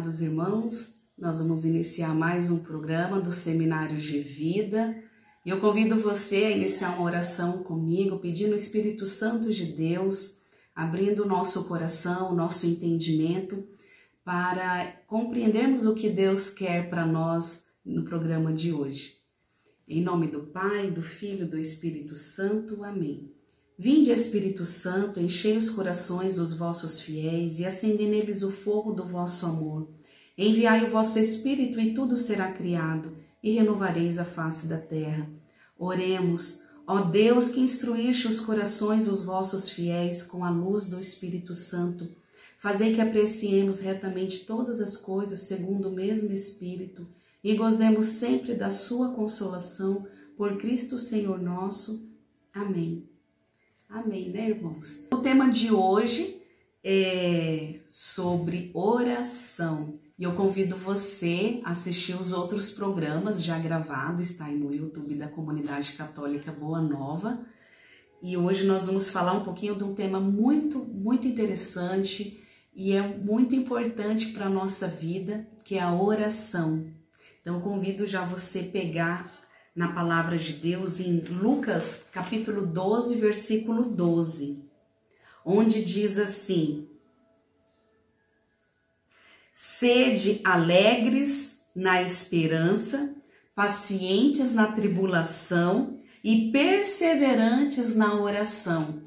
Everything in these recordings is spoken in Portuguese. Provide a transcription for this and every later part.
amados irmãos, nós vamos iniciar mais um programa do Seminário de Vida. E eu convido você a iniciar uma oração comigo, pedindo o Espírito Santo de Deus, abrindo o nosso coração, o nosso entendimento, para compreendermos o que Deus quer para nós no programa de hoje. Em nome do Pai, do Filho e do Espírito Santo. Amém. Vinde, Espírito Santo, enchei os corações dos vossos fiéis e acendei neles o fogo do vosso amor. Enviai o vosso Espírito e tudo será criado, e renovareis a face da terra. Oremos, ó Deus que instruíste os corações dos vossos fiéis com a luz do Espírito Santo. Fazei que apreciemos retamente todas as coisas segundo o mesmo Espírito e gozemos sempre da sua consolação por Cristo Senhor nosso. Amém. Amém, né, irmãos? O tema de hoje é sobre oração. E eu convido você a assistir os outros programas já gravados, está aí no YouTube da Comunidade Católica Boa Nova. E hoje nós vamos falar um pouquinho de um tema muito, muito interessante e é muito importante para a nossa vida, que é a oração. Então convido já você pegar na palavra de Deus em Lucas capítulo 12, versículo 12, onde diz assim: Sede alegres na esperança, pacientes na tribulação e perseverantes na oração.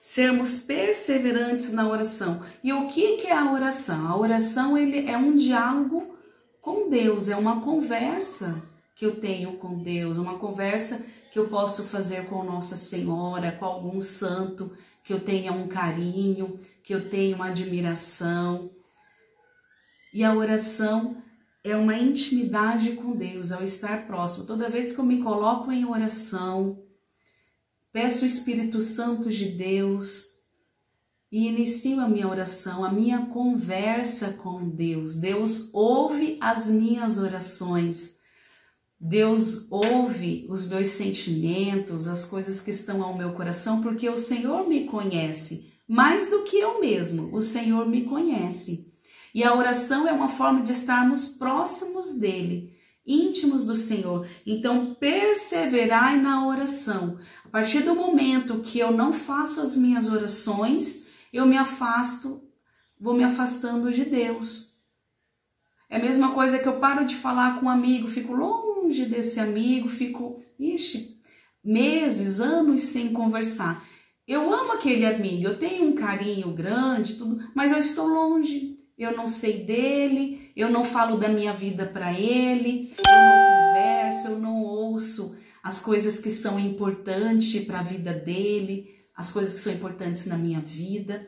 Sermos perseverantes na oração. E o que é a oração? A oração ele é um diálogo com Deus, é uma conversa que eu tenho com Deus, uma conversa que eu posso fazer com Nossa Senhora, com algum santo, que eu tenha um carinho, que eu tenha uma admiração. E a oração é uma intimidade com Deus, ao estar próximo. Toda vez que eu me coloco em oração, peço o Espírito Santo de Deus e inicio a minha oração, a minha conversa com Deus. Deus ouve as minhas orações. Deus ouve os meus sentimentos, as coisas que estão ao meu coração, porque o Senhor me conhece mais do que eu mesmo. O Senhor me conhece. E a oração é uma forma de estarmos próximos dele, íntimos do Senhor. Então, perseverai na oração. A partir do momento que eu não faço as minhas orações, eu me afasto, vou me afastando de Deus. É a mesma coisa que eu paro de falar com um amigo, fico longe longe desse amigo, fico, ixi, meses, anos sem conversar. Eu amo aquele amigo, eu tenho um carinho grande, tudo, mas eu estou longe. Eu não sei dele, eu não falo da minha vida para ele, eu não converso, eu não ouço as coisas que são importantes para a vida dele, as coisas que são importantes na minha vida.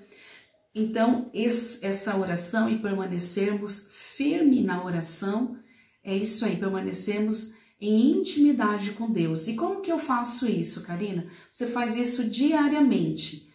Então, esse, essa oração e permanecermos firme na oração é isso aí, permanecemos em intimidade com Deus. E como que eu faço isso, Karina? Você faz isso diariamente.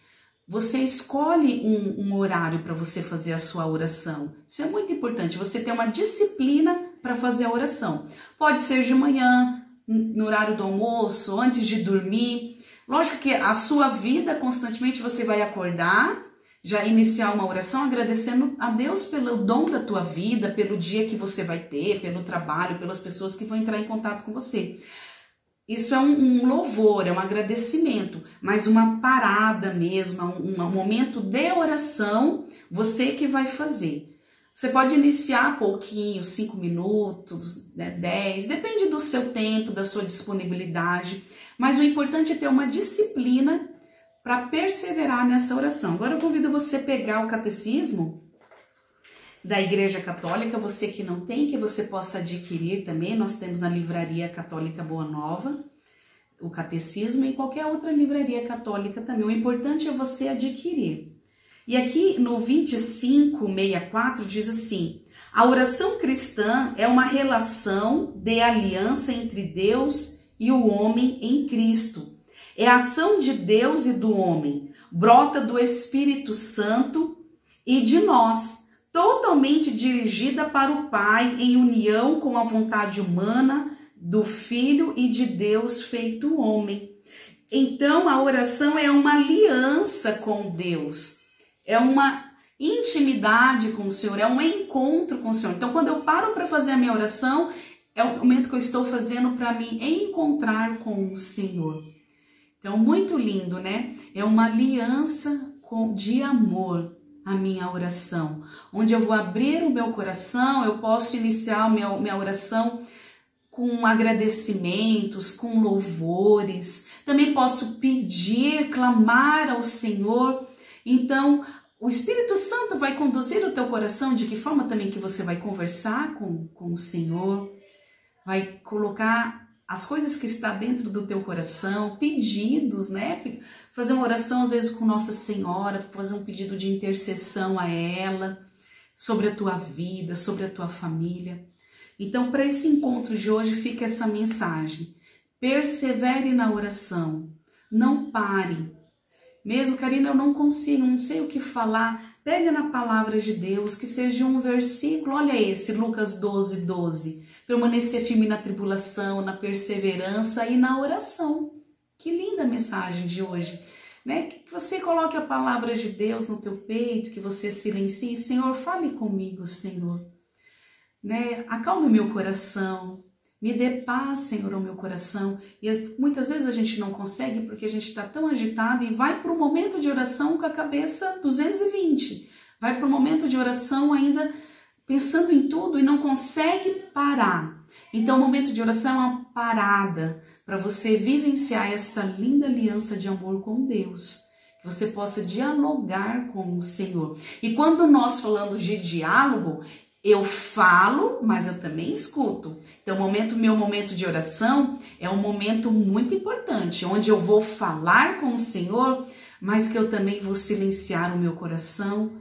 Você escolhe um, um horário para você fazer a sua oração. Isso é muito importante. Você tem uma disciplina para fazer a oração. Pode ser de manhã, no horário do almoço, antes de dormir. Lógico que a sua vida constantemente você vai acordar já iniciar uma oração agradecendo a Deus pelo dom da tua vida, pelo dia que você vai ter, pelo trabalho, pelas pessoas que vão entrar em contato com você. Isso é um, um louvor, é um agradecimento, mas uma parada mesmo, um, um momento de oração, você que vai fazer. Você pode iniciar pouquinho, cinco minutos, né, dez, depende do seu tempo, da sua disponibilidade, mas o importante é ter uma disciplina para perseverar nessa oração. Agora eu convido você a pegar o catecismo da Igreja Católica, você que não tem, que você possa adquirir também. Nós temos na Livraria Católica Boa Nova o catecismo e qualquer outra livraria católica também. O importante é você adquirir. E aqui no 2564 diz assim: a oração cristã é uma relação de aliança entre Deus e o homem em Cristo é a ação de Deus e do homem, brota do Espírito Santo e de nós, totalmente dirigida para o Pai em união com a vontade humana do Filho e de Deus feito homem. Então a oração é uma aliança com Deus. É uma intimidade com o Senhor, é um encontro com o Senhor. Então, quando eu paro para fazer a minha oração, é o momento que eu estou fazendo para me encontrar com o Senhor. Então, muito lindo, né? É uma aliança de amor a minha oração, onde eu vou abrir o meu coração, eu posso iniciar minha, minha oração com agradecimentos, com louvores, também posso pedir, clamar ao Senhor. Então, o Espírito Santo vai conduzir o teu coração de que forma também que você vai conversar com, com o Senhor, vai colocar as coisas que está dentro do teu coração, pedidos, né? Fazer uma oração às vezes com Nossa Senhora, fazer um pedido de intercessão a ela sobre a tua vida, sobre a tua família. Então, para esse encontro de hoje, fica essa mensagem. Persevere na oração. Não pare. Mesmo, Karina, eu não consigo, não sei o que falar. Pega na palavra de Deus, que seja um versículo. Olha esse, Lucas 12, 12. Permanecer firme na tribulação, na perseverança e na oração. Que linda mensagem de hoje. Né? Que você coloque a palavra de Deus no teu peito, que você silencie. Senhor, fale comigo, Senhor né? Acalme meu coração, me dê paz, Senhor, ao meu coração. E muitas vezes a gente não consegue porque a gente está tão agitado e vai para o momento de oração com a cabeça 220. Vai para o momento de oração ainda pensando em tudo e não consegue parar. Então, o momento de oração é uma parada para você vivenciar essa linda aliança de amor com Deus. Que você possa dialogar com o Senhor. E quando nós falamos de diálogo, eu falo, mas eu também escuto. Então, o momento, meu momento de oração é um momento muito importante, onde eu vou falar com o Senhor, mas que eu também vou silenciar o meu coração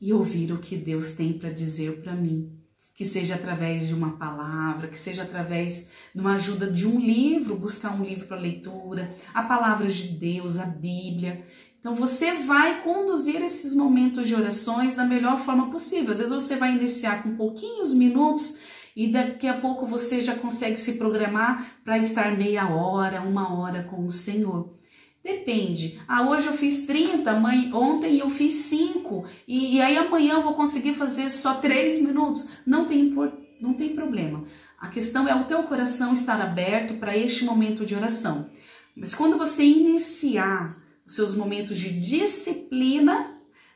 e ouvir o que Deus tem para dizer para mim. Que seja através de uma palavra, que seja através de uma ajuda de um livro, buscar um livro para leitura, a palavra de Deus, a Bíblia. Então você vai conduzir esses momentos de orações da melhor forma possível. Às vezes você vai iniciar com pouquinhos minutos e daqui a pouco você já consegue se programar para estar meia hora, uma hora com o Senhor. Depende. Ah, hoje eu fiz 30, mãe, ontem eu fiz 5 e, e aí amanhã eu vou conseguir fazer só 3 minutos. Não tem, não tem problema. A questão é o teu coração estar aberto para este momento de oração. Mas quando você iniciar os seus momentos de disciplina,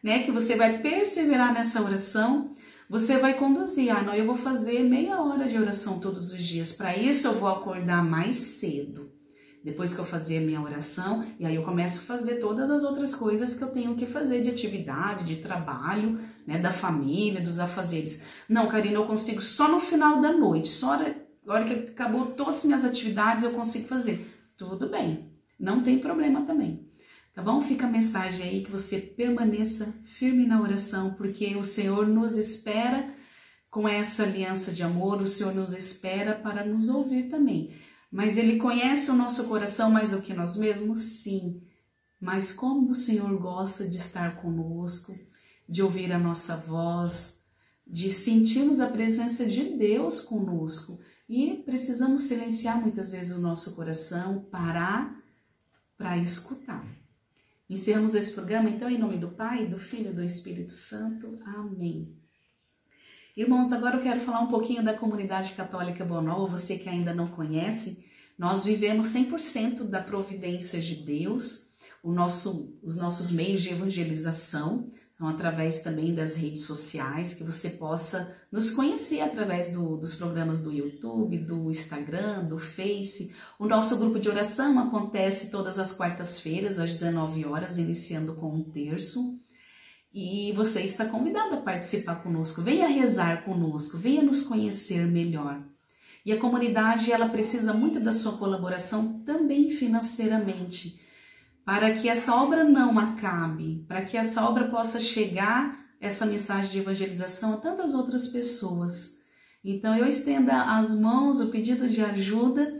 né? Que você vai perseverar nessa oração, você vai conduzir. Ah, não, eu vou fazer meia hora de oração todos os dias. Para isso, eu vou acordar mais cedo. Depois que eu fazer a minha oração, e aí eu começo a fazer todas as outras coisas que eu tenho que fazer de atividade, de trabalho, né, da família, dos afazeres. Não, Karina, eu consigo só no final da noite, só a hora que acabou todas as minhas atividades eu consigo fazer. Tudo bem, não tem problema também. Tá bom? Fica a mensagem aí que você permaneça firme na oração, porque o Senhor nos espera com essa aliança de amor, o Senhor nos espera para nos ouvir também. Mas Ele conhece o nosso coração mais do que nós mesmos? Sim. Mas como o Senhor gosta de estar conosco, de ouvir a nossa voz, de sentirmos a presença de Deus conosco. E precisamos silenciar muitas vezes o nosso coração, parar para escutar. Encerramos esse programa, então, em nome do Pai, do Filho e do Espírito Santo. Amém. Irmãos, agora eu quero falar um pouquinho da comunidade católica Bonol. Você que ainda não conhece, nós vivemos 100% da providência de Deus, nosso, os nossos meios de evangelização então, através também das redes sociais, que você possa nos conhecer através do, dos programas do YouTube, do Instagram, do Face. O nosso grupo de oração acontece todas as quartas-feiras, às 19 horas, iniciando com um terço. E você está convidado a participar conosco. Venha rezar conosco, venha nos conhecer melhor. E a comunidade, ela precisa muito da sua colaboração também financeiramente para que essa obra não acabe, para que essa obra possa chegar, essa mensagem de evangelização, a tantas outras pessoas. Então eu estenda as mãos, o pedido de ajuda,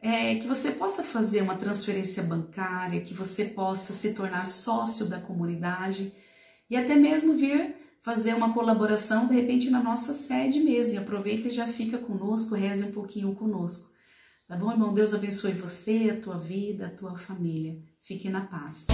é, que você possa fazer uma transferência bancária, que você possa se tornar sócio da comunidade e até mesmo vir fazer uma colaboração, de repente, na nossa sede mesmo. E aproveita e já fica conosco, reze um pouquinho conosco. Tá bom, irmão? Deus abençoe você, a tua vida, a tua família. Fique na paz.